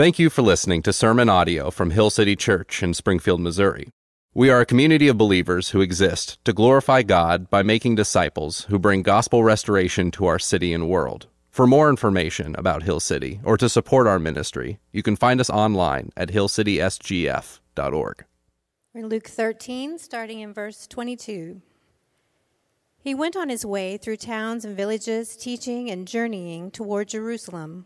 Thank you for listening to sermon audio from Hill City Church in Springfield, Missouri. We are a community of believers who exist to glorify God by making disciples who bring gospel restoration to our city and world. For more information about Hill City or to support our ministry, you can find us online at hillcitysgf.org. We're in Luke 13, starting in verse 22. He went on his way through towns and villages, teaching and journeying toward Jerusalem.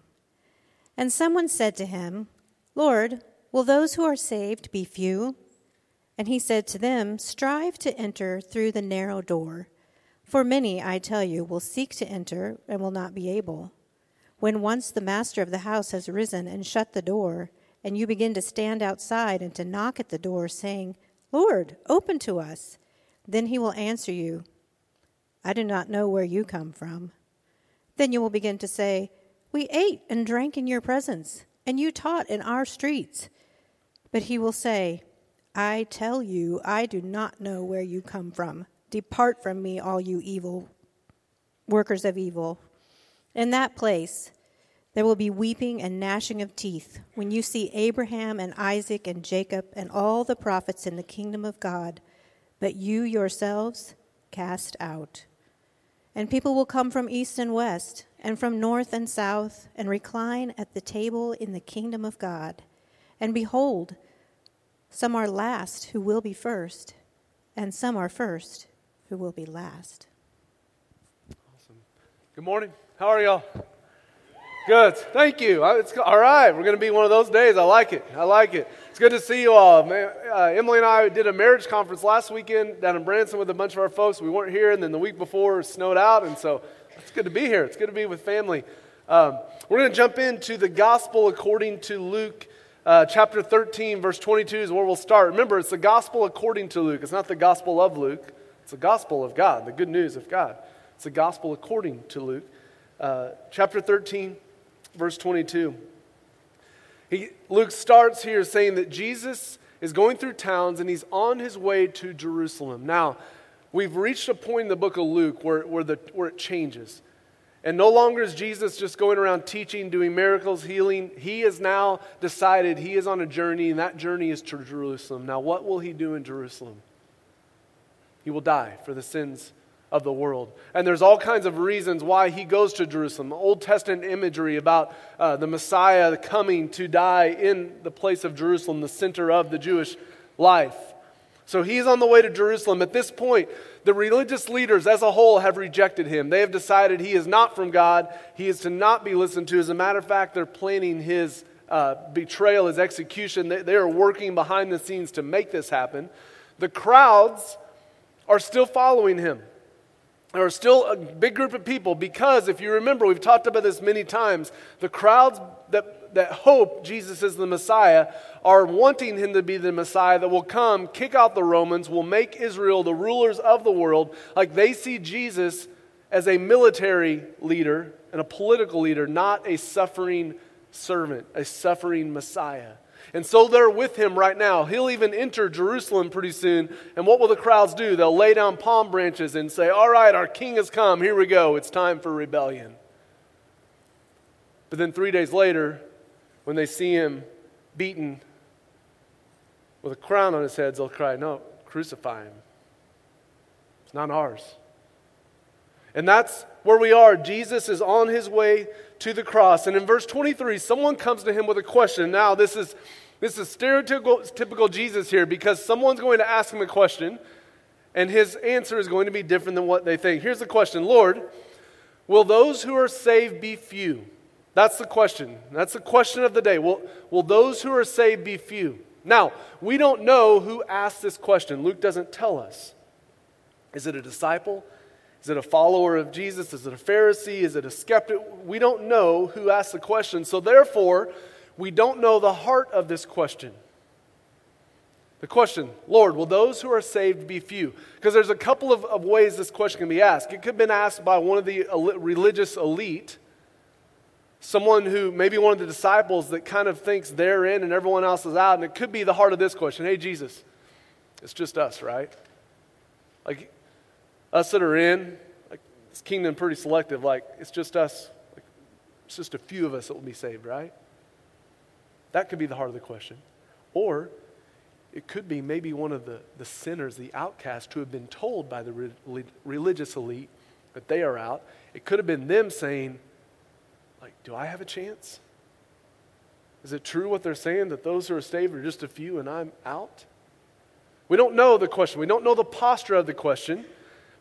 And someone said to him, Lord, will those who are saved be few? And he said to them, Strive to enter through the narrow door. For many, I tell you, will seek to enter and will not be able. When once the master of the house has risen and shut the door, and you begin to stand outside and to knock at the door, saying, Lord, open to us, then he will answer you, I do not know where you come from. Then you will begin to say, we ate and drank in your presence, and you taught in our streets. But he will say, I tell you, I do not know where you come from. Depart from me, all you evil workers of evil. In that place, there will be weeping and gnashing of teeth when you see Abraham and Isaac and Jacob and all the prophets in the kingdom of God, but you yourselves cast out. And people will come from east and west and from north and south, and recline at the table in the kingdom of God. And behold, some are last who will be first, and some are first who will be last. Awesome. Good morning. How are y'all? Good. Thank you. It's, all right. We're going to be one of those days. I like it. I like it. It's good to see you all. Uh, Emily and I did a marriage conference last weekend down in Branson with a bunch of our folks. We weren't here, and then the week before it snowed out, and so it's good to be here. It's good to be with family. Um, we're going to jump into the gospel according to Luke. Uh, chapter 13, verse 22 is where we'll start. Remember, it's the gospel according to Luke. It's not the gospel of Luke, it's the gospel of God, the good news of God. It's the gospel according to Luke. Uh, chapter 13, verse 22. He, Luke starts here saying that Jesus is going through towns and he's on his way to Jerusalem. Now, we've reached a point in the book of Luke where, where, the, where it changes. And no longer is Jesus just going around teaching, doing miracles, healing. He has now decided he is on a journey, and that journey is to Jerusalem. Now, what will he do in Jerusalem? He will die for the sins of the world. And there's all kinds of reasons why he goes to Jerusalem. Old Testament imagery about uh, the Messiah coming to die in the place of Jerusalem, the center of the Jewish life. So he's on the way to Jerusalem. At this point, the religious leaders as a whole have rejected him. They have decided he is not from God. He is to not be listened to. As a matter of fact, they're planning his uh, betrayal, his execution. They, they are working behind the scenes to make this happen. The crowds are still following him there are still a big group of people because if you remember, we've talked about this many times, the crowds that, that hope Jesus is the Messiah are wanting him to be the Messiah that will come, kick out the Romans, will make Israel the rulers of the world. Like they see Jesus as a military leader and a political leader, not a suffering servant, a suffering Messiah. And so they're with him right now. He'll even enter Jerusalem pretty soon. And what will the crowds do? They'll lay down palm branches and say, All right, our king has come. Here we go. It's time for rebellion. But then three days later, when they see him beaten with a crown on his head, they'll cry, No, crucify him. It's not ours. And that's where we are. Jesus is on his way to the cross. And in verse 23, someone comes to him with a question. Now, this is this is stereotypical Jesus here because someone's going to ask him a question, and his answer is going to be different than what they think. Here's the question Lord, will those who are saved be few? That's the question. That's the question of the day. Will, will those who are saved be few? Now, we don't know who asked this question. Luke doesn't tell us. Is it a disciple? Is it a follower of Jesus? Is it a Pharisee? Is it a skeptic? We don't know who asked the question. So, therefore, we don't know the heart of this question. The question, Lord, will those who are saved be few? Because there's a couple of, of, ways this question can be asked. It could have been asked by one of the religious elite, someone who, maybe one of the disciples that kind of thinks they're in and everyone else is out. And it could be the heart of this question Hey, Jesus, it's just us, right? Like, us that are in, like, this kingdom pretty selective. Like, it's just us. Like, it's just a few of us that will be saved, right? That could be the heart of the question. Or it could be maybe one of the, the sinners, the outcasts, who have been told by the re- religious elite that they are out. It could have been them saying, like, do I have a chance? Is it true what they're saying that those who are saved are just a few and I'm out? We don't know the question. We don't know the posture of the question.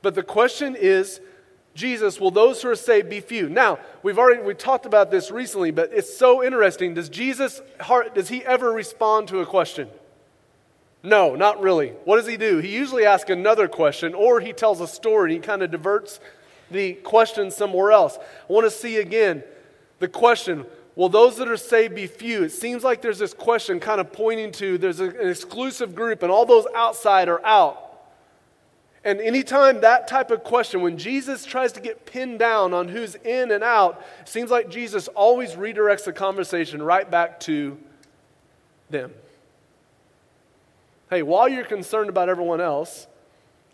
But the question is, Jesus, will those who are saved be few? Now, we've already we talked about this recently, but it's so interesting. Does Jesus heart does he ever respond to a question? No, not really. What does he do? He usually asks another question or he tells a story. He kind of diverts the question somewhere else. I want to see again the question Will those that are saved be few? It seems like there's this question kind of pointing to there's an exclusive group and all those outside are out. And anytime that type of question, when Jesus tries to get pinned down on who's in and out, it seems like Jesus always redirects the conversation right back to them. Hey, while you're concerned about everyone else,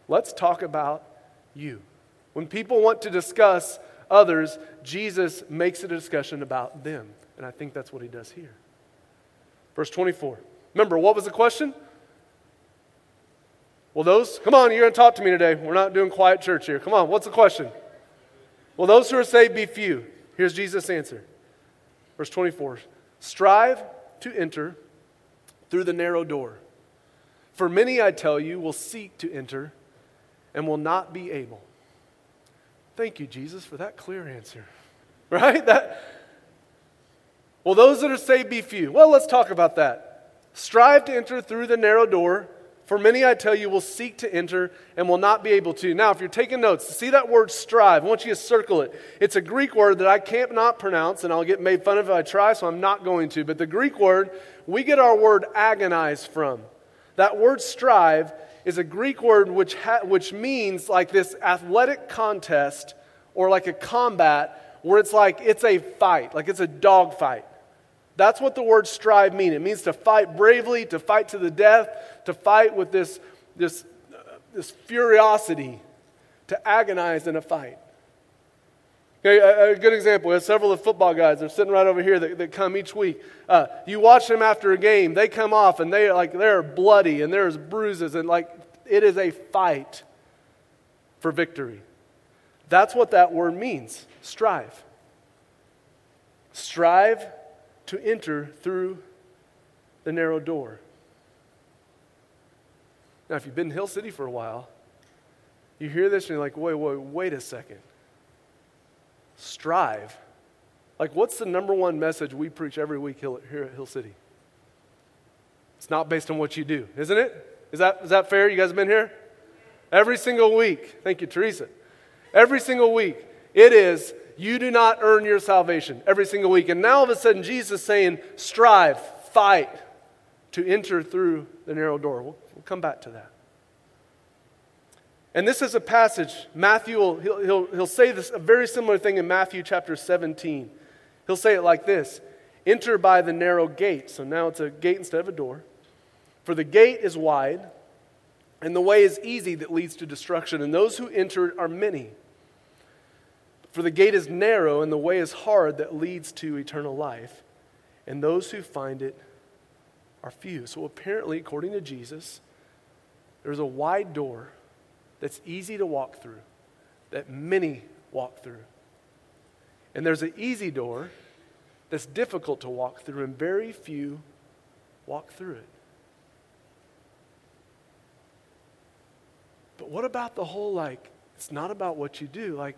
let's talk about you. When people want to discuss others, Jesus makes it a discussion about them. And I think that's what he does here. Verse 24. Remember, what was the question? Well, those, come on, you're going to talk to me today. We're not doing quiet church here. Come on, what's the question? Well, those who are saved be few. Here's Jesus' answer. Verse 24 Strive to enter through the narrow door. For many, I tell you, will seek to enter and will not be able. Thank you, Jesus, for that clear answer. Right? That, well, those that are saved be few. Well, let's talk about that. Strive to enter through the narrow door. For many, I tell you, will seek to enter and will not be able to. Now, if you're taking notes, see that word strive. I want you to circle it. It's a Greek word that I can't not pronounce, and I'll get made fun of if I try, so I'm not going to. But the Greek word, we get our word agonize from. That word strive is a Greek word which, ha- which means like this athletic contest or like a combat where it's like it's a fight, like it's a dog fight. That's what the word strive means. It means to fight bravely, to fight to the death, to fight with this, this, uh, this furiosity, to agonize in a fight. Okay, a, a, good example is several of the football guys. They're sitting right over here that, that come each week. Uh, you watch them after a game. They come off and they like they're bloody and there's bruises and like it is a fight for victory. That's what that word means. Strive. Strive to enter through the narrow door. Now, if you've been in Hill City for a while, you hear this and you're like, wait, wait, wait a second. Strive. Like, what's the number one message we preach every week here at Hill City? It's not based on what you do, isn't it? Is that, is that fair? You guys have been here? Every single week. Thank you, Teresa. Every single week. It is you do not earn your salvation every single week. And now all of a sudden, Jesus is saying, strive, fight to enter through the narrow door. We'll, we'll come back to that. And this is a passage, Matthew will he'll, he'll, he'll say this, a very similar thing in Matthew chapter 17. He'll say it like this Enter by the narrow gate. So now it's a gate instead of a door. For the gate is wide, and the way is easy that leads to destruction, and those who enter are many. For the gate is narrow and the way is hard that leads to eternal life, and those who find it are few. So apparently, according to Jesus, there's a wide door that's easy to walk through, that many walk through. And there's an easy door that's difficult to walk through, and very few walk through it. But what about the whole like, it's not about what you do? Like,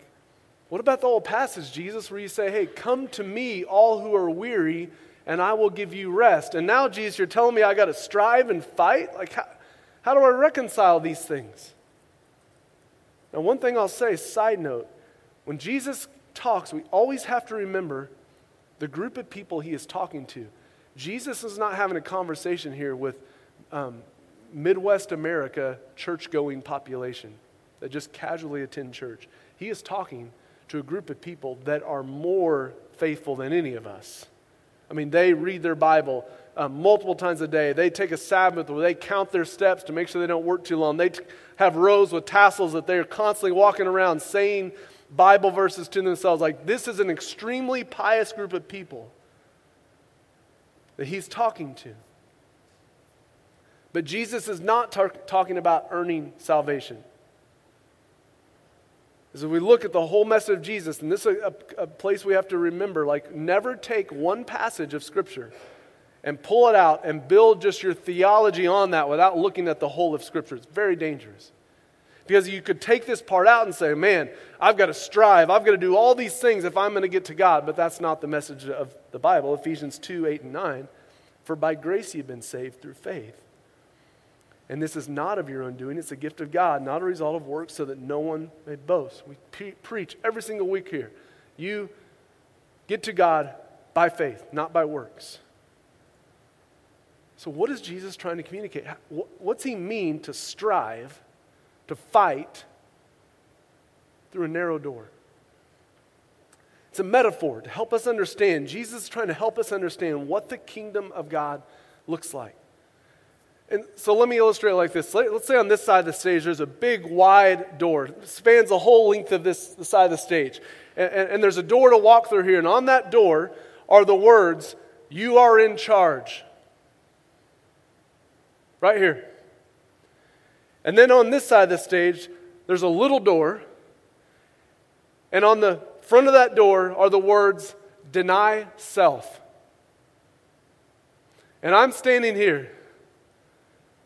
what about the old passage, Jesus, where you say, hey, come to me, all who are weary, and I will give you rest? And now, Jesus, you're telling me I got to strive and fight? Like, how, how do I reconcile these things? Now, one thing I'll say, side note, when Jesus talks, we always have to remember the group of people he is talking to. Jesus is not having a conversation here with um, Midwest America church going population that just casually attend church. He is talking to a group of people that are more faithful than any of us. I mean, they read their Bible uh, multiple times a day. They take a Sabbath where they count their steps to make sure they don't work too long. They t- have rows with tassels that they're constantly walking around saying Bible verses to themselves. Like, this is an extremely pious group of people. that he's talking to. But Jesus is not tar- talking about earning salvation. As we look at the whole message of Jesus, and this is a, a, place we have to remember like, never take one passage of Scripture and pull it out and build just your theology on that without looking at the whole of Scripture. It's very dangerous. Because you could take this part out and say, man, I've got to strive. I've got to do all these things if I'm going to get to God. But that's not the message of the Bible. Ephesians 2 8 and 9. For by grace you've been saved through faith. And this is not of your own doing, it's a gift of God, not a result of works, so that no one may boast. We pre- preach every single week here. You get to God by faith, not by works. So, what is Jesus trying to communicate? What's he mean to strive, to fight through a narrow door? It's a metaphor to help us understand. Jesus is trying to help us understand what the kingdom of God looks like. And so let me illustrate like this. Let's say on this side of the stage, there's a big, wide door. It spans the whole length of this the side of the stage. And, and, and there's a door to walk through here. And on that door are the words, You are in charge. Right here. And then on this side of the stage, there's a little door. And on the front of that door are the words, Deny self. And I'm standing here.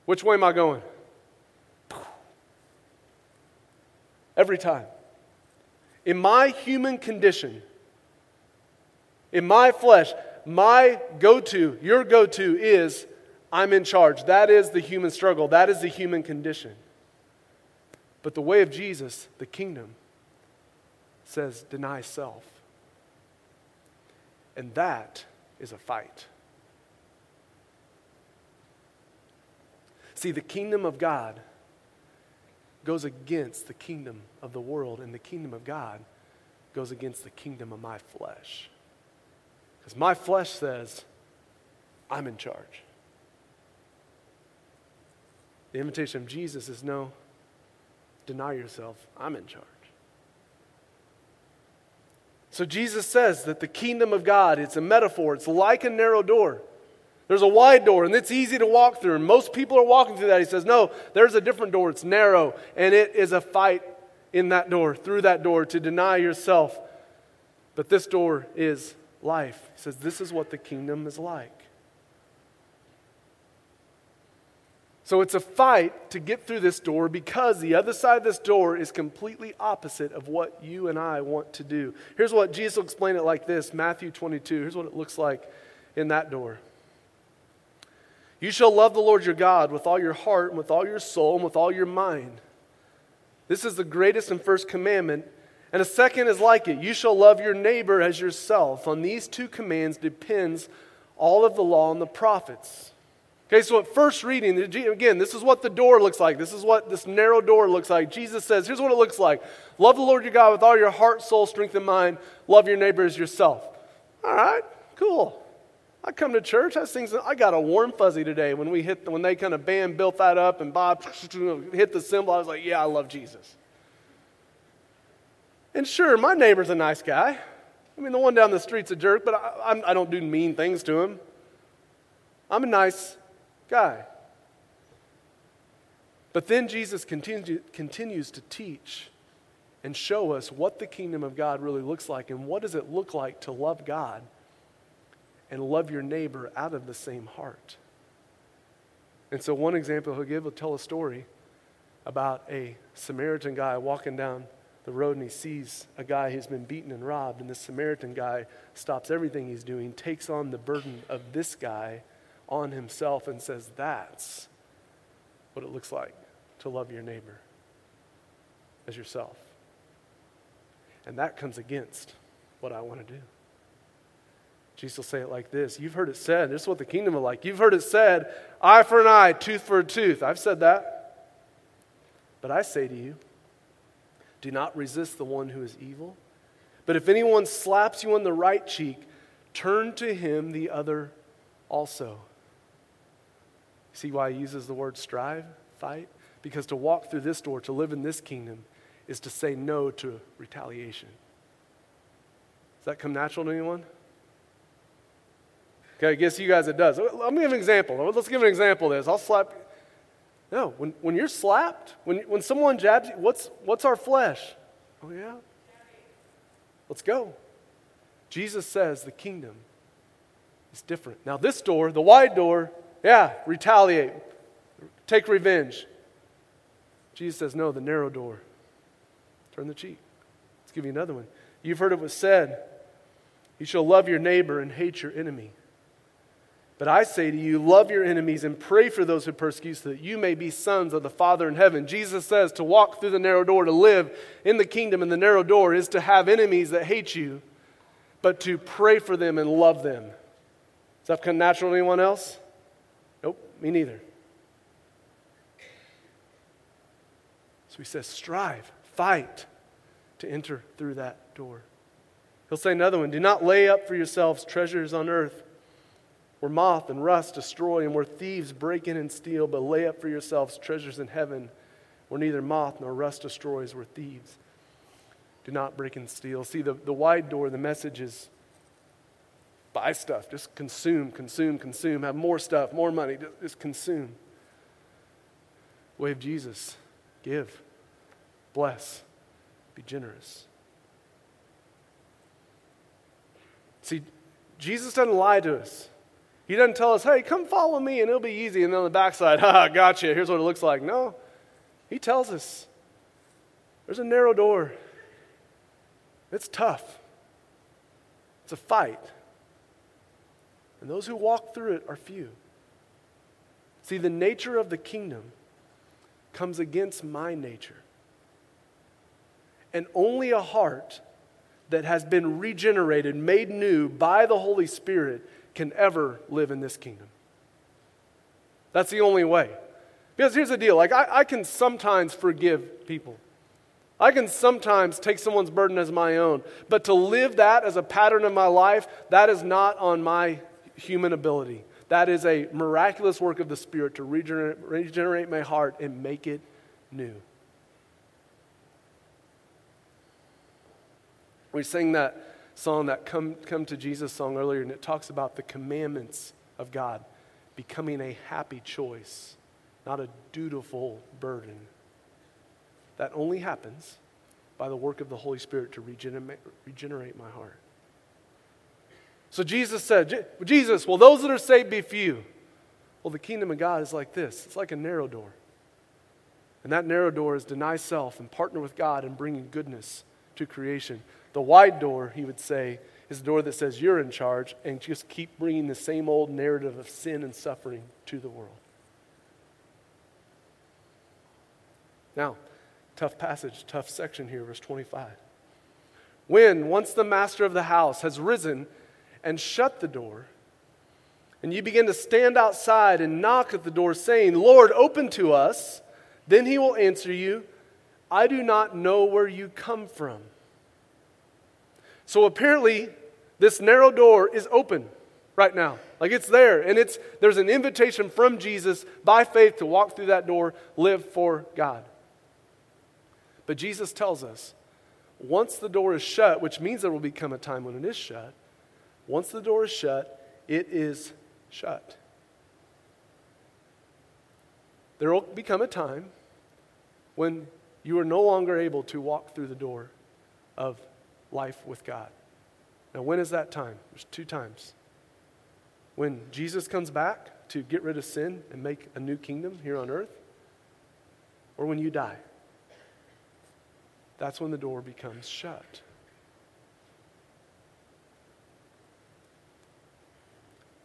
Which way am I going? Every time. In my human condition, in my flesh, my go to, your go to is I'm in charge. That is the human struggle, that is the human condition. But the way of Jesus, the kingdom, says deny self. And that is a fight. See, the kingdom of God goes against the kingdom of the world, and the kingdom of God goes against the kingdom of my flesh. Because my flesh says, I'm in charge. The invitation of Jesus is no, deny yourself, I'm in charge. So Jesus says that the kingdom of God, it's a metaphor, it's like a narrow door. There's a wide door and it's easy to walk through. And most people are walking through that. He says, No, there's a different door. It's narrow and it is a fight in that door, through that door, to deny yourself. But this door is life. He says, This is what the kingdom is like. So it's a fight to get through this door because the other side of this door is completely opposite of what you and I want to do. Here's what Jesus will explain it like this Matthew 22. Here's what it looks like in that door. You shall love the Lord your God with all your heart and with all your soul and with all your mind. This is the greatest and first commandment. And a second is like it. You shall love your neighbor as yourself. On these two commands depends all of the law and the prophets. Okay, so at first reading, again, this is what the door looks like. This is what this narrow door looks like. Jesus says, here's what it looks like Love the Lord your God with all your heart, soul, strength, and mind. Love your neighbor as yourself. All right, cool. I come to church. I things. I got a warm fuzzy today when we hit when they kind of band built that up and Bob hit the cymbal. I was like, yeah, I love Jesus. And sure, my neighbor's a nice guy. I mean, the one down the street's a jerk, but I, I don't do mean things to him. I'm a nice guy. But then Jesus continue, continues to teach and show us what the kingdom of God really looks like and what does it look like to love God and love your neighbor out of the same heart. And so one example he'll give will tell a story about a Samaritan guy walking down the road and he sees a guy who's been beaten and robbed and the Samaritan guy stops everything he's doing, takes on the burden of this guy on himself and says, That's what it looks like to love your neighbor as yourself. And that comes against what I want to do. Jesus will say it like this You've heard it said, this is what the kingdom is like. You've heard it said, eye for an eye, tooth for a tooth. I've said that. But I say to you, do not resist the one who is evil. But if anyone slaps you on the right cheek, turn to him the other also. See why he uses the word strive, fight? Because to walk through this door, to live in this kingdom, is to say no to retaliation. Does that come natural to anyone? Okay, I guess you guys it does. Let me give an example. Let's give an example of this. I'll slap. No, when, when you're slapped, when, when someone jabs you, what's, what's our flesh? Oh, yeah? Let's go. Jesus says the kingdom is different. Now, this door, the wide door, yeah, retaliate, take revenge. Jesus says, no, the narrow door, turn the cheek. Let's give you another one. You've heard it was said, you shall love your neighbor and hate your enemy. But I say to you, love your enemies and pray for those who persecute you, so that you may be sons of the Father in heaven. Jesus says to walk through the narrow door, to live in the kingdom in the narrow door, is to have enemies that hate you, but to pray for them and love them. Does that come natural to anyone else? Me neither. So he says, strive, fight to enter through that door. He'll say another one do not lay up for yourselves treasures on earth where moth and rust destroy and where thieves break in and steal, but lay up for yourselves treasures in heaven where neither moth nor rust destroys, where thieves do not break and steal. See, the, the wide door, the message is buy stuff, just consume, consume, consume, have more stuff, more money, just, just consume. Way of Jesus give, bless, be generous. See, Jesus doesn't lie to us. He doesn't tell us, hey, come follow me and it'll be easy. And then on the backside, ha, gotcha, here's what it looks like. No. He tells us there's a narrow door. It's tough, it's a fight. And those who walk through it are few. See, the nature of the kingdom comes against my nature. And only a heart that has been regenerated, made new by the Holy Spirit, can ever live in this kingdom. That's the only way. Because here's the deal like, I, I can sometimes forgive people. I can sometimes take someone's burden as my own, but to live that as a pattern of my life, that is not on my human ability. That is a miraculous work of the Spirit to regenerate, regenerate my heart and make it new. We sing that song, that Come, Come to Jesus song earlier, and it talks about the commandments of God becoming a happy choice, not a dutiful burden. That only happens by the work of the Holy Spirit to regenerate, regenerate my heart. So Jesus said, Jesus, will those that are saved be few? Well, the kingdom of God is like this it's like a narrow door. And that narrow door is deny self and partner with God in bringing goodness to creation. The wide door, he would say, is the door that says you're in charge and just keep bringing the same old narrative of sin and suffering to the world. Now, tough passage, tough section here, verse 25. When, once the master of the house has risen and shut the door, and you begin to stand outside and knock at the door, saying, Lord, open to us, then he will answer you, I do not know where you come from. So apparently, this narrow door is open right now. Like it's there. And it's there's an invitation from Jesus by faith to walk through that door, live for God. But Jesus tells us once the door is shut, which means there will become a time when it is shut, once the door is shut, it is shut. There will become a time when you are no longer able to walk through the door of life with God. Now, when is that time? There's two times. When Jesus comes back to get rid of sin and make a new kingdom here on earth, or when you die. That's when the door becomes shut.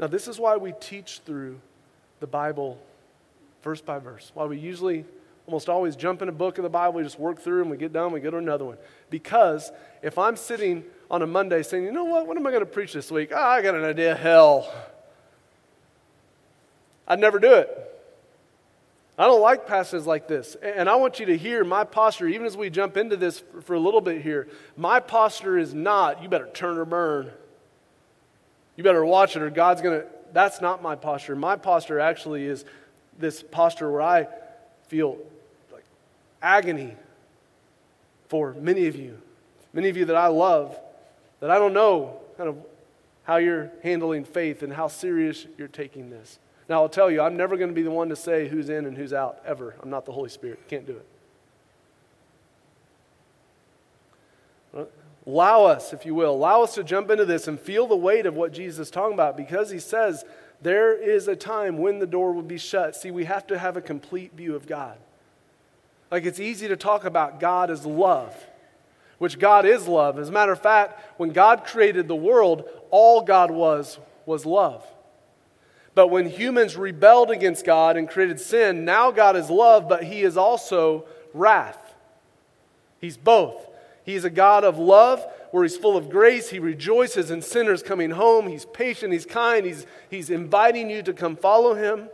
Now, this is why we teach through the Bible verse by verse. Why we usually almost always jump in a book of the Bible, we just work through and we get done, we go to another one. Because if I'm sitting on a Monday saying, you know what, what am I going to preach this week? Oh, I got an idea, hell. I'd never do it. I don't like passages like this. And I want you to hear my posture, even as we jump into this for a little bit here. My posture is not, you better turn or burn. You better watch it or God's going to. That's not my posture. My posture actually is this posture where I feel like agony for many of you, many of you that I love, that I don't know kind of how you're handling faith and how serious you're taking this. Now, I'll tell you, I'm never going to be the one to say who's in and who's out, ever. I'm not the Holy Spirit. Can't do it. Allow us, if you will, allow us to jump into this and feel the weight of what Jesus is talking about because he says there is a time when the door will be shut. See, we have to have a complete view of God. Like it's easy to talk about God as love, which God is love. As a matter of fact, when God created the world, all God was was love. But when humans rebelled against God and created sin, now God is love, but he is also wrath. He's both. He's a God of love where he's full of grace. He rejoices in sinners coming home. He's patient. He's kind. He's, he's inviting you to come follow him.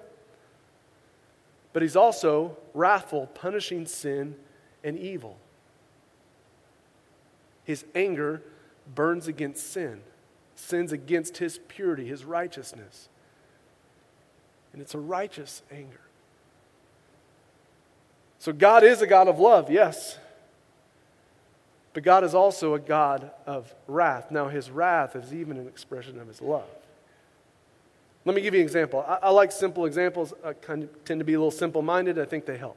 But he's also wrathful, punishing sin and evil. His anger burns against sin, sins against his purity, his righteousness. And it's a righteous anger. So God is a God of love, yes. But God is also a God of wrath. Now, his wrath is even an expression of his love. Let me give you an example. I, I like simple examples. I kind of tend to be a little simple minded. I think they help.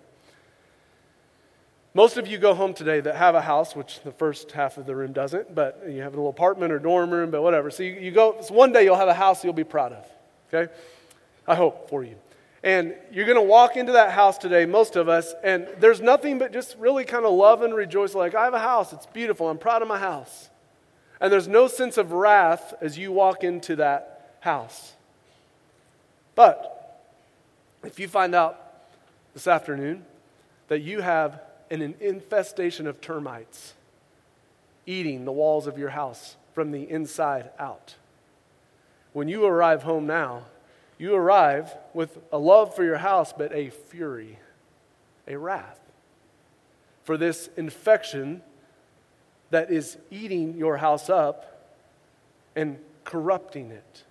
Most of you go home today that have a house, which the first half of the room doesn't, but you have a little apartment or dorm room, but whatever. So you, you go, so one day you'll have a house you'll be proud of, okay? I hope for you. And you're going to walk into that house today, most of us, and there's nothing but just really kind of love and rejoice. Like, I have a house. It's beautiful. I'm proud of my house. And there's no sense of wrath as you walk into that house. But if you find out this afternoon that you have an infestation of termites eating the walls of your house from the inside out, when you arrive home now, you arrive with a love for your house, but a fury, a wrath for this infection that is eating your house up and corrupting it.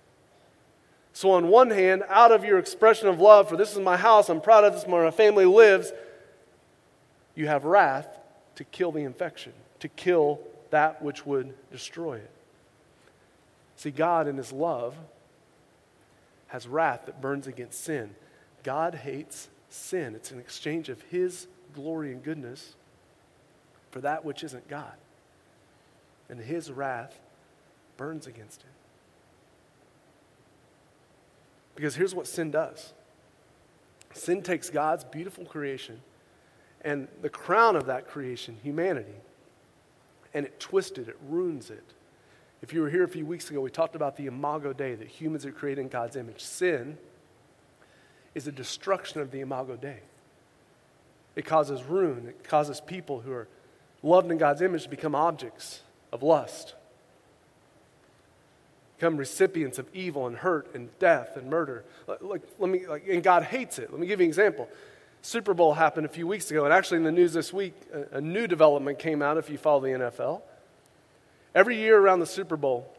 So, on one hand, out of your expression of love for this is my house, I'm proud of this, where my family lives, you have wrath to kill the infection, to kill that which would destroy it. See, God in His love has wrath that burns against sin. God hates sin. It's an exchange of His glory and goodness for that which isn't God. And His wrath burns against it. Because here's what sin does sin takes God's beautiful creation and the crown of that creation, humanity, and it twists it, it ruins it. If you were here a few weeks ago, we talked about the imago Dei, that humans are created in God's image. Sin is a destruction of the imago Dei. It causes ruin, it causes people who are loved in God's image to become objects of lust, become recipients of evil and hurt and death and murder. Like, let me, like, and God hates it. Let me give you an example. Super Bowl happened a few weeks ago, and actually in the news this week, a, a new development came out if you follow the NFL. Every year around the Super Bowl,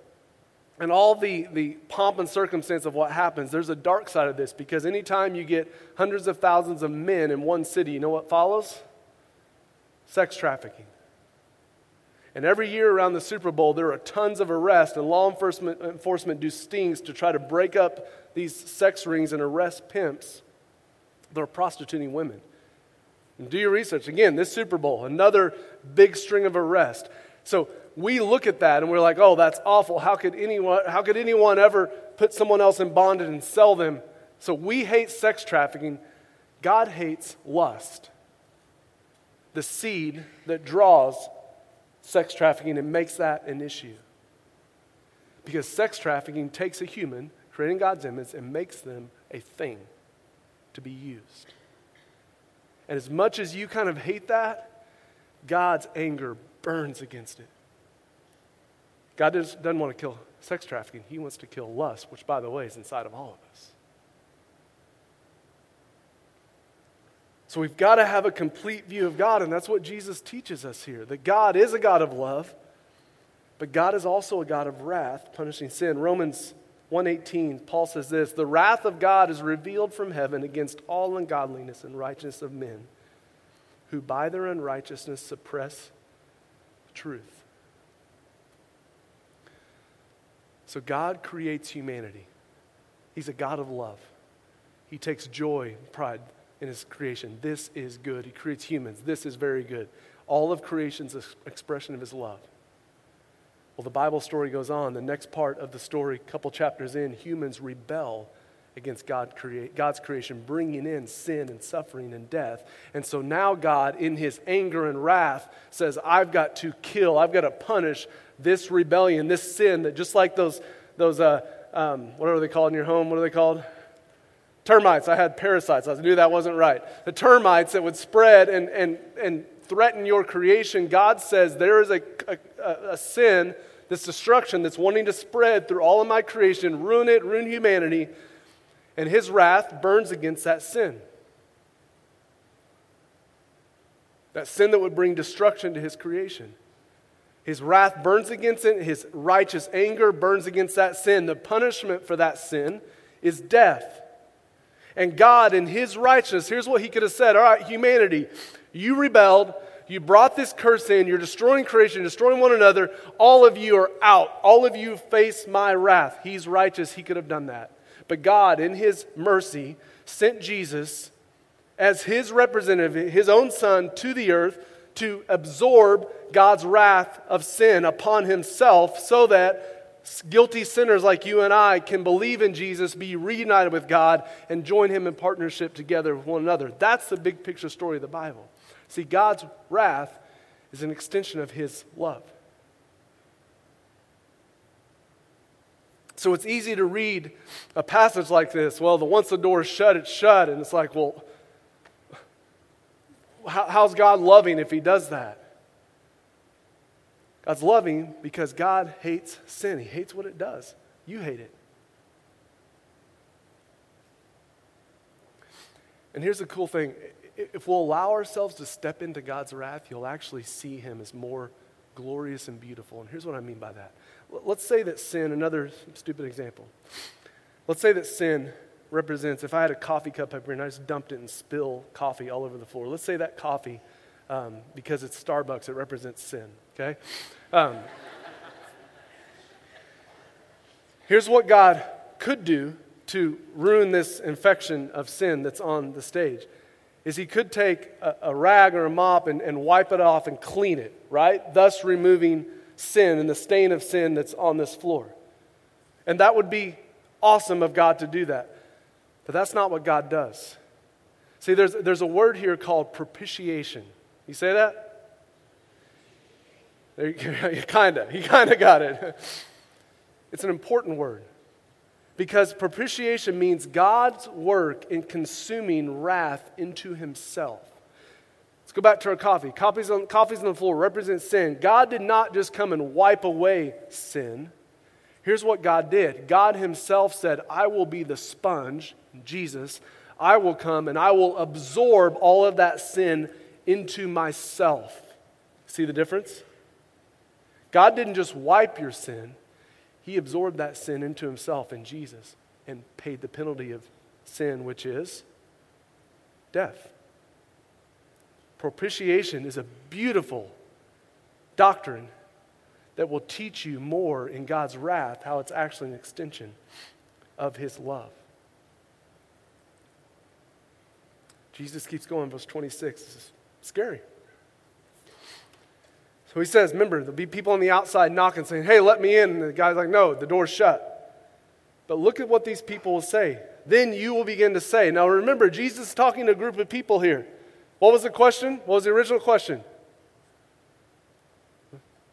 and all the, the pomp and circumstance of what happens, there's a dark side of this because anytime you get hundreds of thousands of men in one city, you know what follows? Sex trafficking. And every year around the Super Bowl, there are tons of arrests, and law enforcement, enforcement do stings to try to break up these sex rings and arrest pimps that are prostituting women. And do your research. Again, this Super Bowl, another big string of arrests. So we look at that and we're like, oh, that's awful. How could anyone, how could anyone ever put someone else in bondage and sell them? So we hate sex trafficking. God hates lust, the seed that draws sex trafficking and makes that an issue. Because sex trafficking takes a human, creating God's image, and makes them a thing to be used. And as much as you kind of hate that, God's anger burns against it. God doesn't want to kill sex trafficking, He wants to kill lust, which, by the way, is inside of all of us. So we've got to have a complete view of God, and that's what Jesus teaches us here that God is a God of love, but God is also a God of wrath, punishing sin. Romans 118, Paul says this The wrath of God is revealed from heaven against all ungodliness and righteousness of men who by their unrighteousness suppress truth. So God creates humanity. He's a God of love. He takes joy and pride in his creation. This is good. He creates humans. This is very good. All of creation's expression of his love. Well, the Bible story goes on. The next part of the story, couple chapters in, humans rebel against God create, God's creation, bringing in sin and suffering and death. And so now God, in his anger and wrath, says, I've got to kill, I've got to punish this rebellion, this sin that just like those, those uh, um, what are they called in your home? What are they called? Termites. I had parasites. I knew that wasn't right. The termites that would spread and, and, and threaten your creation, God says there is a, a, a sin, this destruction that's wanting to spread through all of my creation, ruin it, ruin humanity, and his wrath burns against that sin. That sin that would bring destruction to his creation. His wrath burns against it, his righteous anger burns against that sin. The punishment for that sin is death. And God, in his righteousness, here's what he could have said All right, humanity, you rebelled. You brought this curse in. You're destroying creation, destroying one another. All of you are out. All of you face my wrath. He's righteous. He could have done that. But God, in his mercy, sent Jesus as his representative, his own son, to the earth to absorb God's wrath of sin upon himself so that guilty sinners like you and I can believe in Jesus, be reunited with God, and join him in partnership together with one another. That's the big picture story of the Bible. See, God's wrath is an extension of his love. So it's easy to read a passage like this. Well, the once the door is shut, it's shut. And it's like, well, how's God loving if he does that? God's loving because God hates sin. He hates what it does. You hate it. And here's the cool thing if we'll allow ourselves to step into God's wrath, you'll actually see Him as more glorious and beautiful. And here's what I mean by that. Let's say that sin, another stupid example. Let's say that sin represents, if I had a coffee cup up here and I just dumped it and spill coffee all over the floor, let's say that coffee, um, because it's Starbucks, it represents sin, okay? Um, here's what God could do to ruin this infection of sin that's on the stage is he could take a, a, rag or a mop and, and wipe it off and clean it, right? Thus removing sin and the stain of sin that's on this floor. And that would be awesome of God to do that. But that's not what God does. See, there's, there's a word here called propitiation. You say that? There You kind of. You kind of got it. It's an important word because propitiation means God's work in consuming wrath into himself. Let's go back to our coffee. Coffee's on, coffee's on the floor represents sin. God did not just come and wipe away sin. Here's what God did God Himself said, I will be the sponge, Jesus. I will come and I will absorb all of that sin into myself. See the difference? God didn't just wipe your sin, He absorbed that sin into Himself in Jesus and paid the penalty of sin, which is death. Propitiation is a beautiful doctrine that will teach you more in God's wrath how it's actually an extension of His love. Jesus keeps going, verse 26. This is scary. So he says, remember, there'll be people on the outside knocking, saying, Hey, let me in. And the guy's like, No, the door's shut. But look at what these people will say. Then you will begin to say. Now remember, Jesus is talking to a group of people here. What was the question? What was the original question?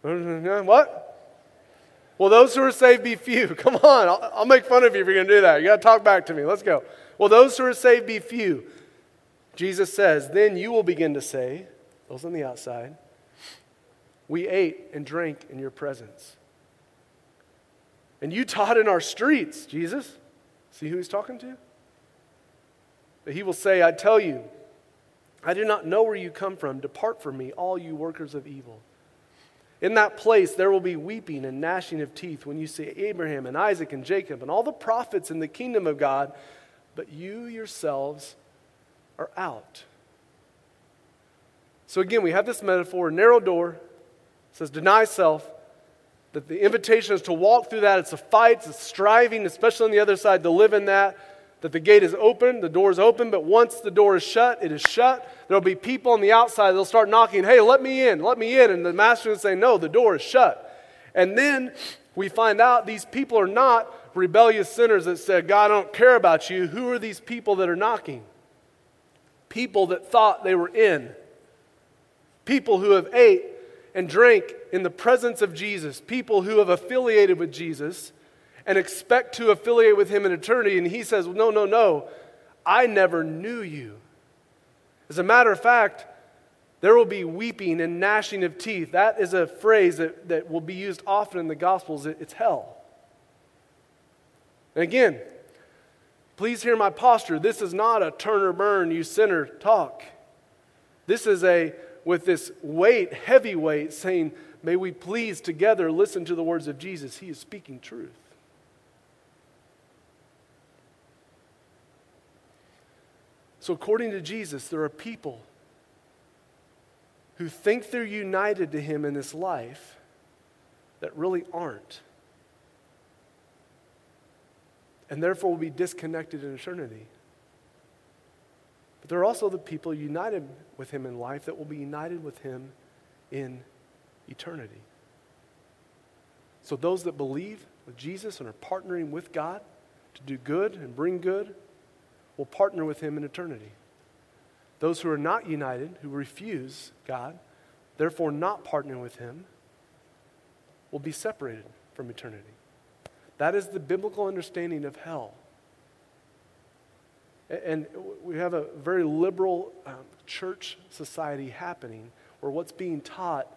What? Well, those who are saved be few? Come on, I'll, I'll make fun of you if you're going to do that. You got to talk back to me. Let's go. Well, those who are saved be few? Jesus says, Then you will begin to say, those on the outside, we ate and drank in your presence. And you taught in our streets, Jesus. See who he's talking to? But he will say, I tell you, I do not know where you come from. Depart from me, all you workers of evil. In that place, there will be weeping and gnashing of teeth when you see Abraham and Isaac and Jacob and all the prophets in the kingdom of God, but you yourselves are out. So again, we have this metaphor narrow door, says deny self, That the invitation is to walk through that. It's a fight, it's a striving, especially on the other side, to live in that. That the gate is open, the door is open, but once the door is shut, it is shut. There'll be people on the outside, they'll start knocking, hey, let me in, let me in. And the master will say, no, the door is shut. And then we find out these people are not rebellious sinners that said, God, I don't care about you. Who are these people that are knocking? People that thought they were in. People who have ate and drank in the presence of Jesus. People who have affiliated with Jesus and expect to affiliate with him in eternity. And he says, No, no, no. I never knew you. As a matter of fact, there will be weeping and gnashing of teeth. That is a phrase that, that will be used often in the Gospels. It's hell. And again, please hear my posture. This is not a turn or burn, you sinner talk. This is a, with this weight, heavy weight, saying, May we please together listen to the words of Jesus. He is speaking truth. So, according to Jesus, there are people who think they're united to Him in this life that really aren't and therefore will be disconnected in eternity. But there are also the people united with him in life that will be united with him in eternity. So those that believe with Jesus and are partnering with God to do good and bring good will partner with him in eternity. Those who are not united, who refuse God, therefore not partnering with him, will be separated from eternity. That is the biblical understanding of hell. And we have a very liberal um, church society happening where what's being taught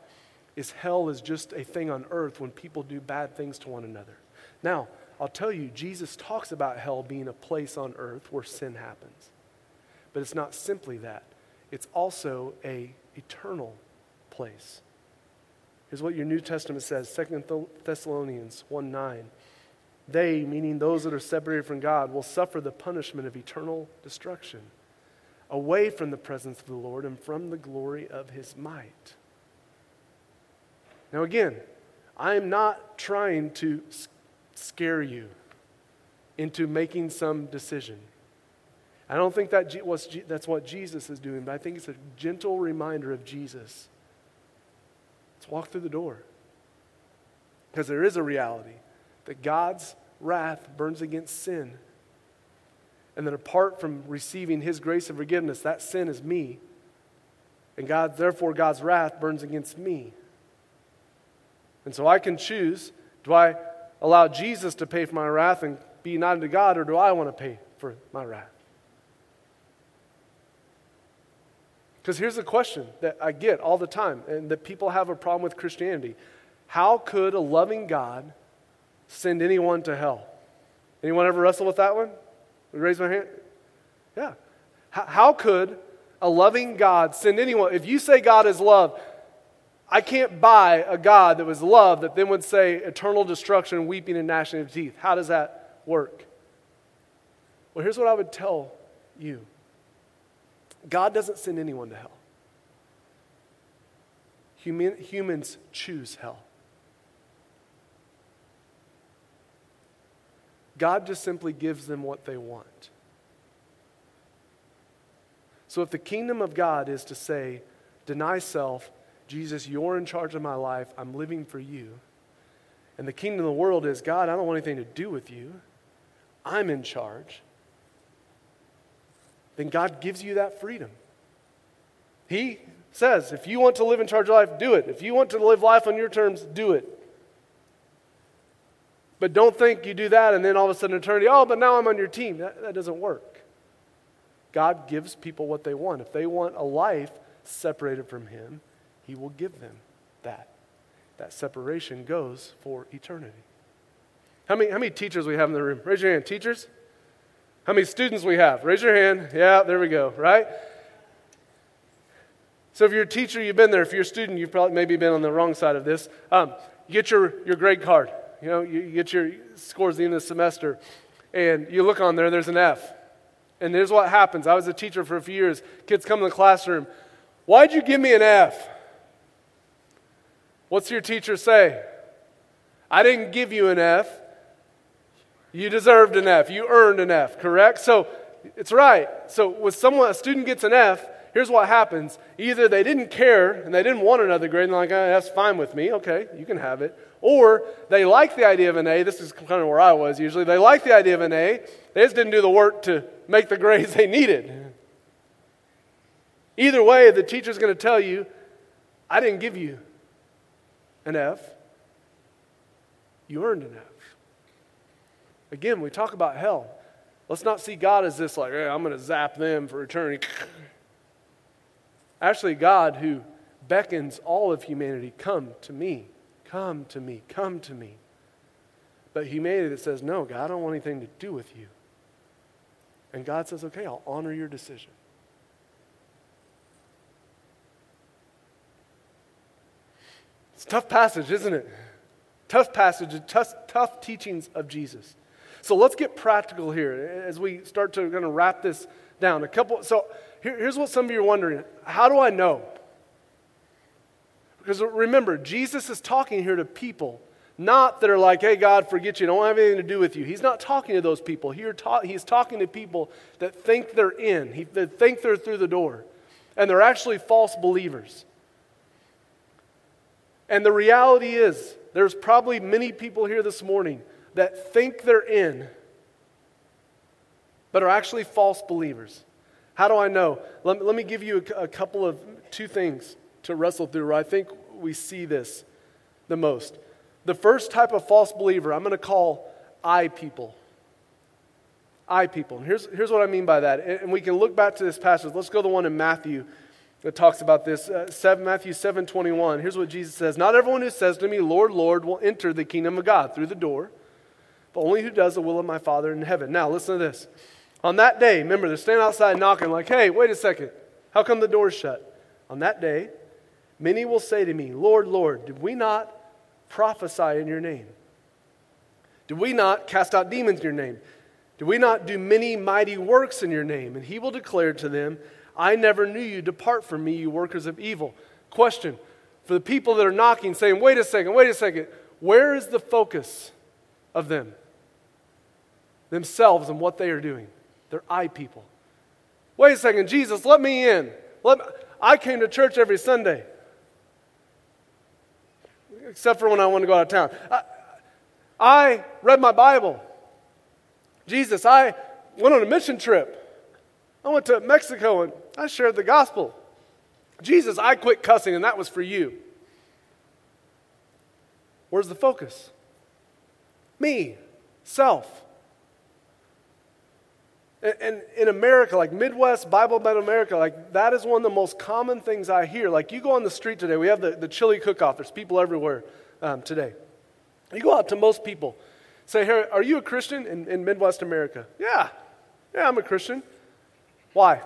is hell is just a thing on earth when people do bad things to one another. Now, I'll tell you, Jesus talks about hell being a place on earth where sin happens. But it's not simply that. It's also a eternal place. Here's what your New Testament says, 2 Thessalonians 1 9 they, meaning those that are separated from God, will suffer the punishment of eternal destruction, away from the presence of the Lord and from the glory of his might. Now, again, I am not trying to scare you into making some decision. I don't think that that's what Jesus is doing, but I think it's a gentle reminder of Jesus. Let's walk through the door. Because there is a reality that God's wrath burns against sin. And that apart from receiving His grace and forgiveness, that sin is me. And God, therefore, God's wrath burns against me. And so I can choose do I allow Jesus to pay for my wrath and be united to God, or do I want to pay for my wrath? Because here's the question that I get all the time, and that people have a problem with Christianity. How could a loving God send anyone to hell. Anyone ever wrestle with that one? Raise my hand. Yeah. How, how could a loving God send anyone? If you say God is love, I can't buy a God that was love that then would say eternal destruction, weeping, and gnashing of teeth. How does that work? Well, here's what I would tell you God doesn't send anyone to hell. Human, humans choose hell. God just simply gives them what they want. So if the kingdom of God is to say, deny self, Jesus, you're in charge of my life, I'm living for you. And the kingdom of the world is, God, I don't want anything to do with you, I'm in charge. Then God gives you that freedom. He says, if you want to live in charge of life, do it. If you want to live life on your terms, do it. But don't think you do that and then all of a sudden eternity, oh, but now I'm on your team. That, that doesn't work. God gives people what they want. If they want a life separated from Him, He will give them that. That separation goes for eternity. How many, how many teachers we have in the room? Raise your hand. Teachers? How many students we have? Raise your hand. Yeah, there we go, right? So if you're a teacher, you've been there. If you're a student, you've probably maybe been on the wrong side of this. Um, you get your, your grade card. You know, you, get your scores at the end of the semester, and you look on there, there's an F. And here's what happens. I was a teacher for a few years. Kids come in the classroom. Why'd you give me an F? What's your teacher say? I didn't give you an F. You deserved an F. You earned an F, correct? So it's right. So when someone, a student gets an F, here's what happens. Either they didn't care and they didn't want another grade and they're like, oh, that's fine with me. Okay, you can have it. Or they like the idea of an A. This is kind of where I was usually. They like the idea of an A. They just didn't do the work to make the grades they needed. Either way, the teacher's going to tell you, I didn't give you an F. You earned an F. Again, we talk about hell. Let's not see God as this, like, hey, I'm going to zap them for eternity. Actually, God who beckons all of humanity, come to me, come to me, come to me. But humanity that says, no, God, I don't want anything to do with you. And God says, okay, I'll honor your decision. It's a tough passage, isn't it? Tough passage, tough, tough teachings of Jesus. So let's get practical here as we start to kind of wrap this down. A couple. So here, here's what some of you are wondering: How do I know? Because remember, Jesus is talking here to people, not that are like, "Hey, God, forget you. I Don't have anything to do with you." He's not talking to those people. He ta- he's talking to people that think they're in, he, that think they're through the door, and they're actually false believers. And the reality is, there's probably many people here this morning that think they're in, but are actually false believers. How do I know? Let, let me give you a, a couple of two things to wrestle through where I think we see this the most. The first type of false believer I'm going to call I people. I people. And here's, here's what I mean by that. And we can look back to this passage. Let's go to the one in Matthew that talks about this. Uh, 7, Matthew 7 21. Here's what Jesus says Not everyone who says to me, Lord, Lord, will enter the kingdom of God through the door, but only who does the will of my Father in heaven. Now, listen to this. On that day, remember, they're standing outside knocking, like, hey, wait a second. How come the door's shut? On that day, many will say to me, Lord, Lord, did we not prophesy in your name? Did we not cast out demons in your name? Did we not do many mighty works in your name? And he will declare to them, I never knew you. Depart from me, you workers of evil. Question for the people that are knocking, saying, Wait a second, wait a second. Where is the focus of them? Themselves and what they are doing. They're I people. Wait a second, Jesus, let me in. Let me, I came to church every Sunday, except for when I want to go out of town. I, I read my Bible. Jesus, I went on a mission trip. I went to Mexico and I shared the gospel. Jesus, I quit cussing, and that was for you. Where's the focus? Me, self. And in America, like Midwest, Bible Belt America, like that is one of the most common things I hear. Like you go on the street today, we have the, the chili cook off, there's people everywhere um, today. You go out to most people, say, Hey, are you a Christian in, in Midwest America? Yeah, yeah, I'm a Christian. Why?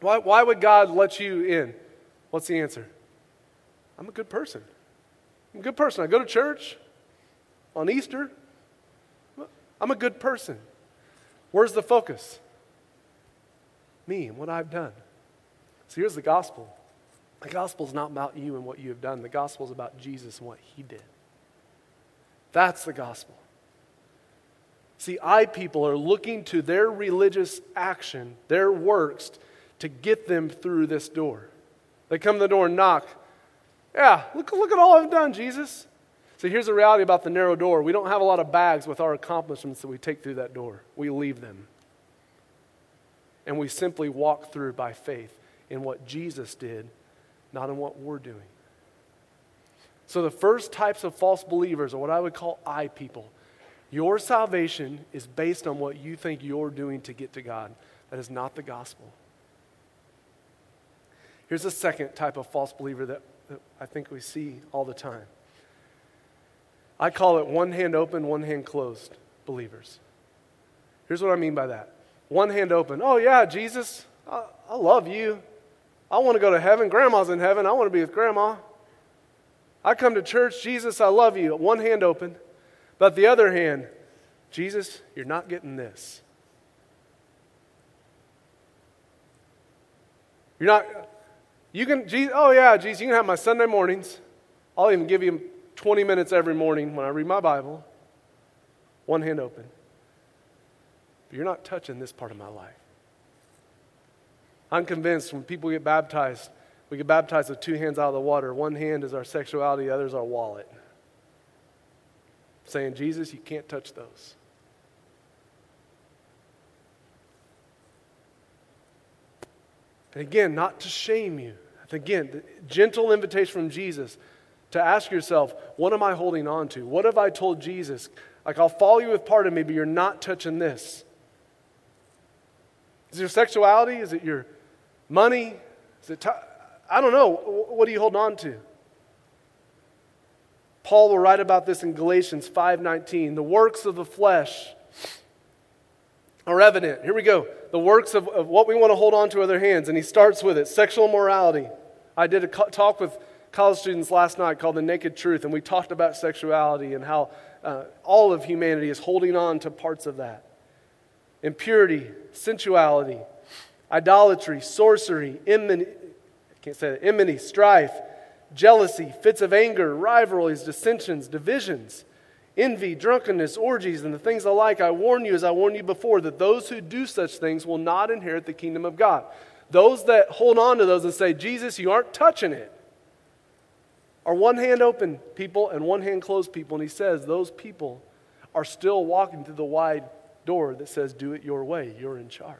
Why, why would God let you in? What's the answer? I'm a good person. I'm a good person. I go to church on Easter. I'm a good person. Where's the focus? Me and what I've done. So here's the gospel. The gospel is not about you and what you have done. The gospel is about Jesus and what he did. That's the gospel. See, I people are looking to their religious action, their works, to get them through this door. They come to the door and knock. Yeah, look, look at all I've done, Jesus. So here's the reality about the narrow door we don't have a lot of bags with our accomplishments that we take through that door, we leave them. And we simply walk through by faith in what Jesus did, not in what we're doing. So the first types of false believers are what I would call I people. Your salvation is based on what you think you're doing to get to God. That is not the gospel. Here's a second type of false believer that, that I think we see all the time. I call it one hand open, one hand closed believers. Here's what I mean by that one hand open. Oh, yeah, Jesus, I, I love you. I want to go to heaven. Grandma's in heaven. I want to be with grandma. I come to church. Jesus, I love you. One hand open. But the other hand, Jesus, you're not getting this. You're not, you can, Jesus, oh yeah, Jesus, you can have my Sunday mornings. I'll even give you 20 minutes every morning when I read my Bible, one hand open. But you're not touching this part of my life. I'm convinced when people get baptized, we get baptized with two hands out of the water. One hand is our sexuality, the other is our wallet. Saying, Jesus, you can't touch those. And again, not to shame you. Again, the gentle invitation from Jesus to ask yourself, what am I holding on to? What have I told Jesus? Like, I'll follow you with part of me, but you're not touching this. Is it your sexuality? Is it your money? Is it, t- I don't know. What are you holding on to? Paul will write about this in Galatians 5:19. The works of the flesh are evident. Here we go. The works of, of what we want to hold on to with our hands. And he starts with it sexual morality. I did a talk with college students last night called The Naked Truth, and we talked about sexuality and how uh, all of humanity is holding on to parts of that impurity, sensuality, idolatry, sorcery, enmity, I can't say that, enmity, strife, jealousy, fits of anger, rivalries, dissensions, divisions, envy, drunkenness, orgies, and the things alike. I warn you, as I warned you before, that those who do such things will not inherit the kingdom of God. Those that hold on to those and say, Jesus, you aren't touching it, are one hand open people and one hand closed people. And he says, those people are still walking through the wide door that says, do it your way. You're in charge.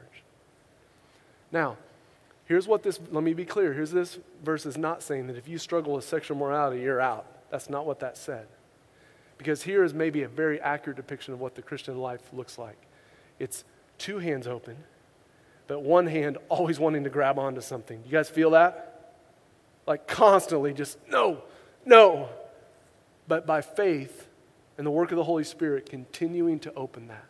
Now, here's what this, let me be clear. Here's this verse is not saying that if you struggle with sexual morality, you're out. That's not what that said. Because here is maybe a very accurate depiction of what the Christian life looks like it's two hands open, but one hand always wanting to grab onto something. You guys feel that? Like constantly just, no, no. But by faith and the work of the Holy Spirit, continuing to open that.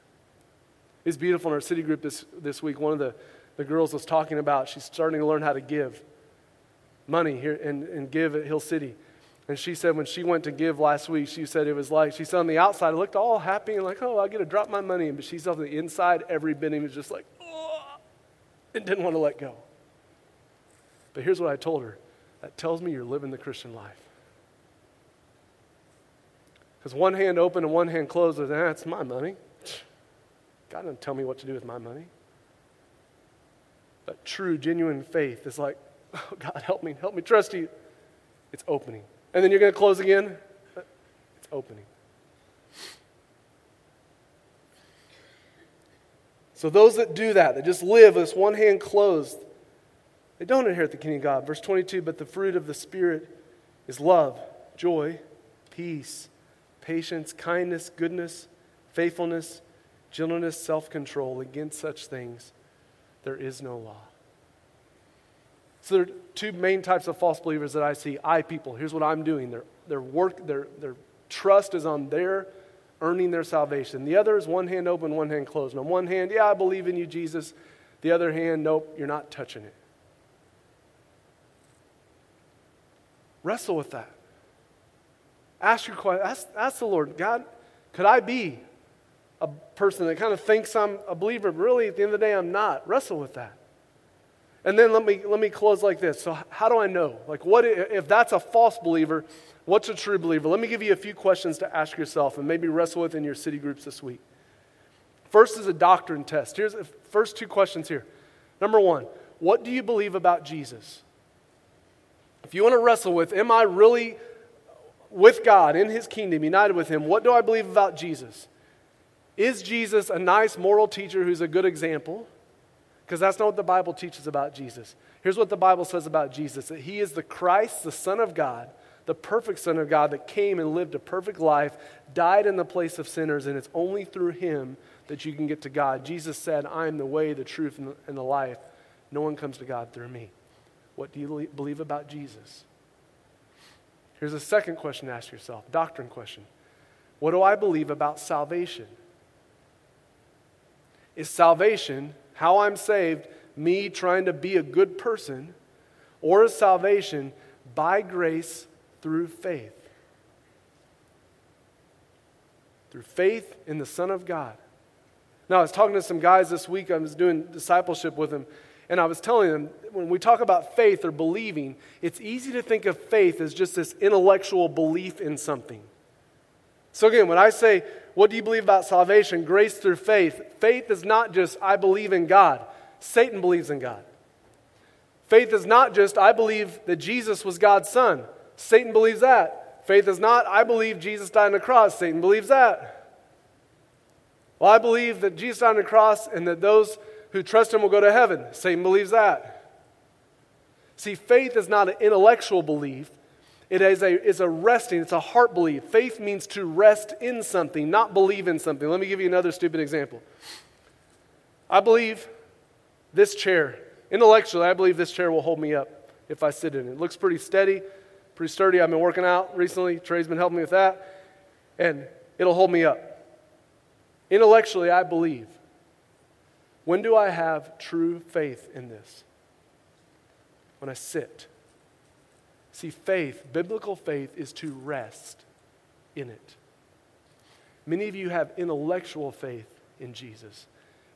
It's beautiful in our city group this, this week. One of the the girls was talking about. She's starting to learn how to give money here and, and give at Hill City. And she said when she went to give last week, she said it was like, she said on the outside, it looked all happy and like, oh, I get to drop my money. But she said on the inside, every bit was just like, oh, and didn't want to let go. But here's what I told her that tells me you're living the Christian life. Because one hand open and one hand closed, that's my money. God doesn't tell me what to do with my money. But true, genuine faith is like, oh, God, help me, help me trust you. It's opening. And then you're going to close again. It's opening. So those that do that, that just live with this one hand closed, they don't inherit the kingdom of God. Verse 22 But the fruit of the Spirit is love, joy, peace, patience, kindness, goodness, faithfulness, gentleness, self control. Against such things there is no law. So there are two main types of false believers that I see. I people, here's what I'm doing. Their, their work, their, their trust is on their earning their salvation. The other is one hand open, one hand closed. on one hand, yeah, I believe in you, Jesus. The other hand, nope, you're not touching it. Wrestle with that. Ask your question. Ask, ask the Lord, God, could I be a person that kind of thinks I'm a believer, but really at the end of the day, I'm not. Wrestle with that. And then let me, let me close like this. So, how do I know? Like, what if that's a false believer? What's a true believer? Let me give you a few questions to ask yourself and maybe wrestle with in your city groups this week. First is a doctrine test. Here's the first two questions here. Number one, what do you believe about Jesus? If you want to wrestle with, am I really with God in his kingdom, united with him? What do I believe about Jesus? Is Jesus a nice moral teacher who's a good example? Because that's not what the Bible teaches about Jesus. Here's what the Bible says about Jesus that he is the Christ, the Son of God, the perfect Son of God that came and lived a perfect life, died in the place of sinners, and it's only through him that you can get to God. Jesus said, I am the way, the truth, and the life. No one comes to God through me. What do you believe about Jesus? Here's a second question to ask yourself doctrine question. What do I believe about salvation? Is salvation, how I'm saved, me trying to be a good person? Or is salvation by grace through faith? Through faith in the Son of God. Now, I was talking to some guys this week, I was doing discipleship with them, And I was telling them, when we talk about faith or believing, it's easy to think of faith as just this intellectual belief in something. So, again, when I say, What do you believe about salvation? Grace through faith. Faith is not just, I believe in God. Satan believes in God. Faith is not just, I believe that Jesus was God's son. Satan believes that. Faith is not, I believe Jesus died on the cross. Satan believes that. Well, I believe that Jesus died on the cross and that those who trust him will go to heaven. Satan believes that. See, faith is not an intellectual belief. It is a, is a resting, it's a heart belief. Faith means to rest in something, not believe in something. Let me give you another stupid example. I believe this chair, intellectually, I believe this chair will hold me up if I sit in it. It looks pretty steady, pretty sturdy. I've been working out recently. Trey's been helping me with that. And it'll hold me up. Intellectually, I believe. When do I have true faith in this? When I sit. See, faith, biblical faith, is to rest in it. Many of you have intellectual faith in Jesus,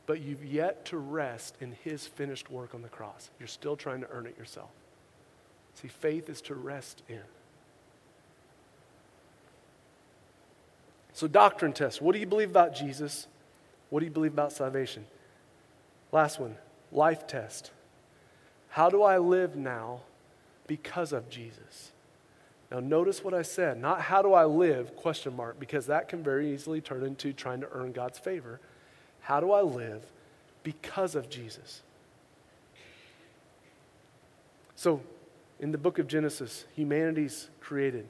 but you've yet to rest in his finished work on the cross. You're still trying to earn it yourself. See, faith is to rest in. So, doctrine test. What do you believe about Jesus? What do you believe about salvation? Last one, life test. How do I live now because of Jesus? Now notice what I said, not how do I live question mark because that can very easily turn into trying to earn God's favor. How do I live because of Jesus? So, in the book of Genesis, humanity's created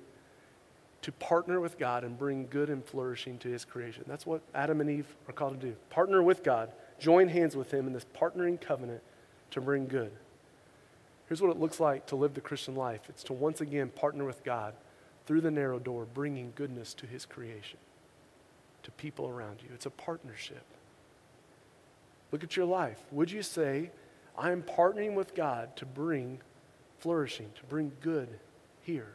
to partner with God and bring good and flourishing to his creation. That's what Adam and Eve are called to do. Partner with God join hands with Him in this partnering covenant to bring good. Here's what it looks like to live the Christian life it's to once again partner with God through the narrow door, bringing goodness to His creation, to people around you. It's a partnership. Look at your life. Would you say, I am partnering with God to bring flourishing, to bring good here?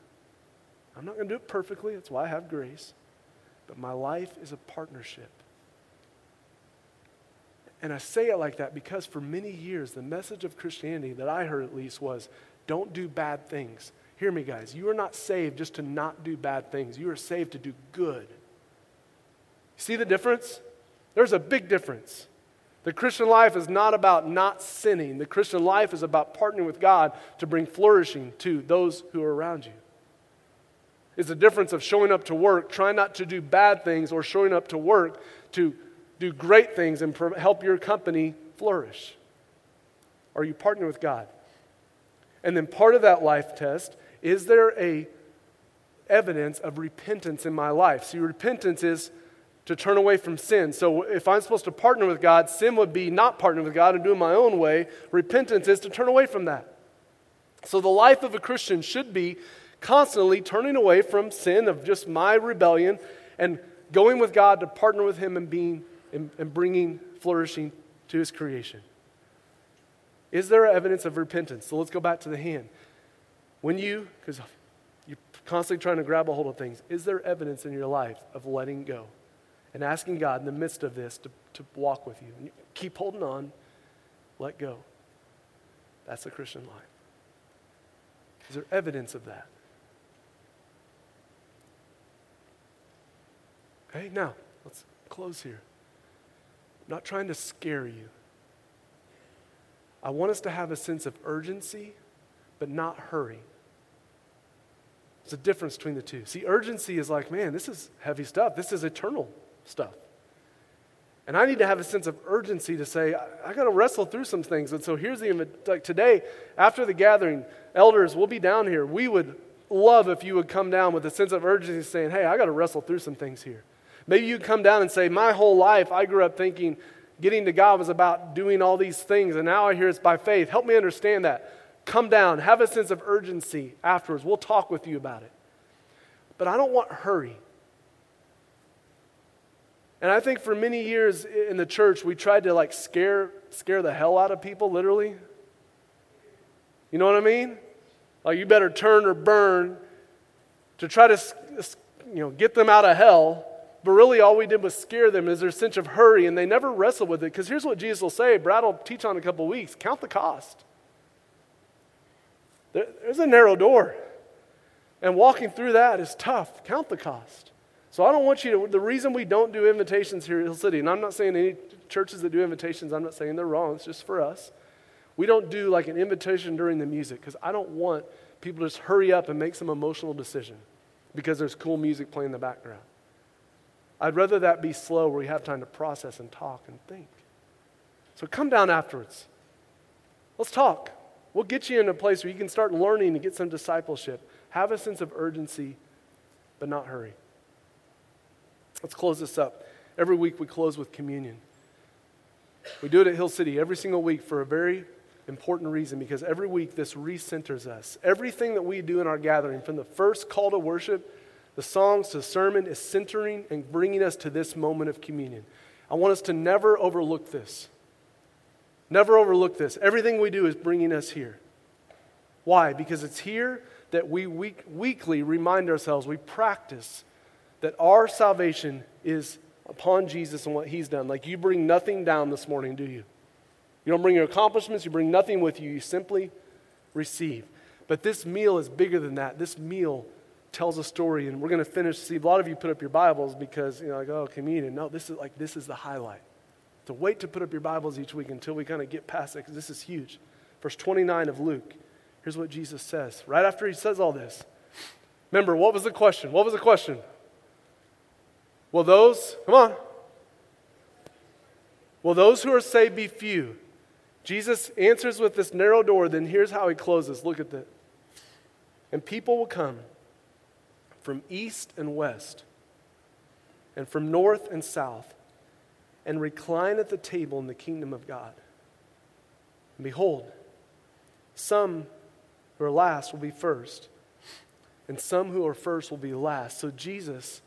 I'm not going to do it perfectly. That's why I have grace. But my life is a partnership. And I say it like that because for many years, the message of Christianity that I heard at least was don't do bad things. Hear me, guys. You are not saved just to not do bad things, you are saved to do good. See the difference? There's a big difference. The Christian life is not about not sinning. The Christian life is about partnering with God to bring flourishing to those who are around you. It's the difference of showing up to work, trying not to do bad things, or showing up to work to do great things and help your company flourish? Are you partnering with God? And then part of that life test is there a evidence of repentance in my life? See, repentance is to turn away from sin. So if I'm supposed to partner with God, sin would be not partnering with God and doing my own way. Repentance is to turn away from that. So the life of a Christian should be constantly turning away from sin of just my rebellion and going with God to partner with Him and being and, and bringing flourishing to his creation. Is there evidence of repentance? So let's go back to the hand. When you, because you're constantly trying to grab a hold of things, is there evidence in your life of letting go and asking God in the midst of this to, to walk with you? And you keep holding on, let go. That's the Christian life. Is there evidence of that? Okay, now let's close here. I'm not trying to scare you. I want us to have a sense of urgency, but not hurry. There's a difference between the two. See, urgency is like, man, this is heavy stuff. This is eternal stuff. And I need to have a sense of urgency to say, I, I got to wrestle through some things. And so here's the, like today, after the gathering, elders, we'll be down here. We would love if you would come down with a sense of urgency saying, hey, I got to wrestle through some things here. Maybe you come down and say, My whole life, I grew up thinking getting to God was about doing all these things, and now I hear it's by faith. Help me understand that. Come down, have a sense of urgency afterwards. We'll talk with you about it. But I don't want hurry. And I think for many years in the church, we tried to like scare, scare the hell out of people, literally. You know what I mean? Like, you better turn or burn to try to you know, get them out of hell But really, all we did was scare them is their sense of hurry, and they never wrestle with it. Because here's what Jesus will say Brad will teach on a couple weeks count the cost. There, there's a narrow door, and walking through that is tough. Count the cost. So I don't want you to, the reason we don't do invitations here at Hill City, and I'm not saying any churches that do invitations, I'm not saying they're wrong, it's just for us. We don't do like an invitation during the music because I don't want people to just hurry up and make some emotional decision because there's cool music playing in the background. I'd rather that be slow where we have time to process and talk and think. So come down afterwards. Let's talk. We'll get you in a place where you can start learning and get some discipleship. Have a sense of urgency, but not hurry. Let's close this up. Every week we close with communion. We do it at Hill City every single week for a very important reason because every week this recenters us. Everything that we do in our gathering, from the first call to worship, the songs to the sermon, is centering and bringing us to this moment of communion. I want us to never overlook this. Never overlook this. Everything we do is bringing us here. Why? Because it's here that we week, weekly remind ourselves, we practice that our salvation is upon Jesus and what he's done. Like you bring nothing down this morning, do you? You don't bring your accomplishments, you bring nothing with you. You simply receive. But this meal is bigger than that. This meal tells a story, and we're going to finish. See, a lot of you put up your Bibles because, you know, like, oh, communion. No, this is like, this is the highlight. To wait to put up your Bibles each week until we kind of get past it because this is huge. Verse 29 of Luke. Here's what Jesus says. Right after he says all this. Remember, what was the question? What was the question? Will those, come on, will those who are saved be few? Jesus answers with this narrow door, then here's how he closes. Look at that. And people will come from east and west, and from north and south, and recline at the table in the kingdom of God. And behold, some who are last will be first, and some who are first will be last. So Jesus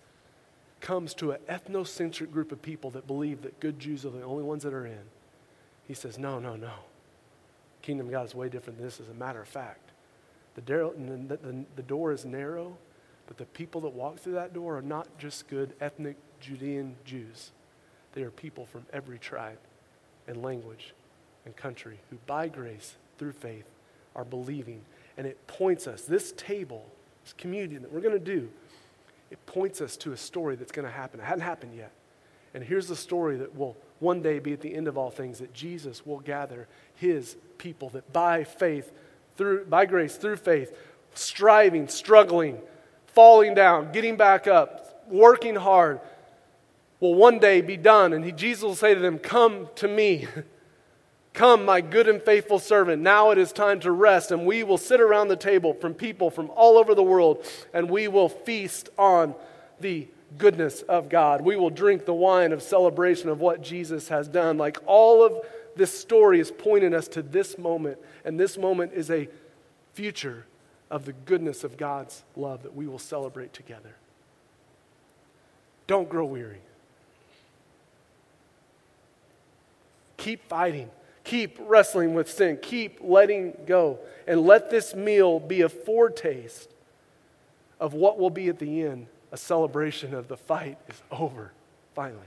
comes to an ethnocentric group of people that believe that good Jews are the only ones that are in. He says, No, no, no. Kingdom of God is way different than this, as a matter of fact. The, the, the, the door is narrow, but the people that walk through that door are not just good ethnic Judean Jews. They are people from every tribe and language and country who, by grace, through faith, are believing. And it points us, this table, this communion that we're going to do, it points us to a story that's going to happen. It hadn't happened yet. And here's the story that will one day be at the end of all things that Jesus will gather his people that by faith, through, by grace, through faith, striving, struggling, falling down, getting back up, working hard, will one day be done. And he, Jesus will say to them, Come to me. Come, my good and faithful servant. Now it is time to rest, and we will sit around the table from people from all over the world, and we will feast on the goodness of God. We will drink the wine of celebration of what Jesus has done. Like all of this story is pointing us to this moment, and this moment is a future of the goodness of God's love that we will celebrate together. Don't grow weary. Keep fighting. Keep wrestling with sin. Keep letting go. And let this meal be a foretaste of what will be at the end a celebration of the fight is over, finally.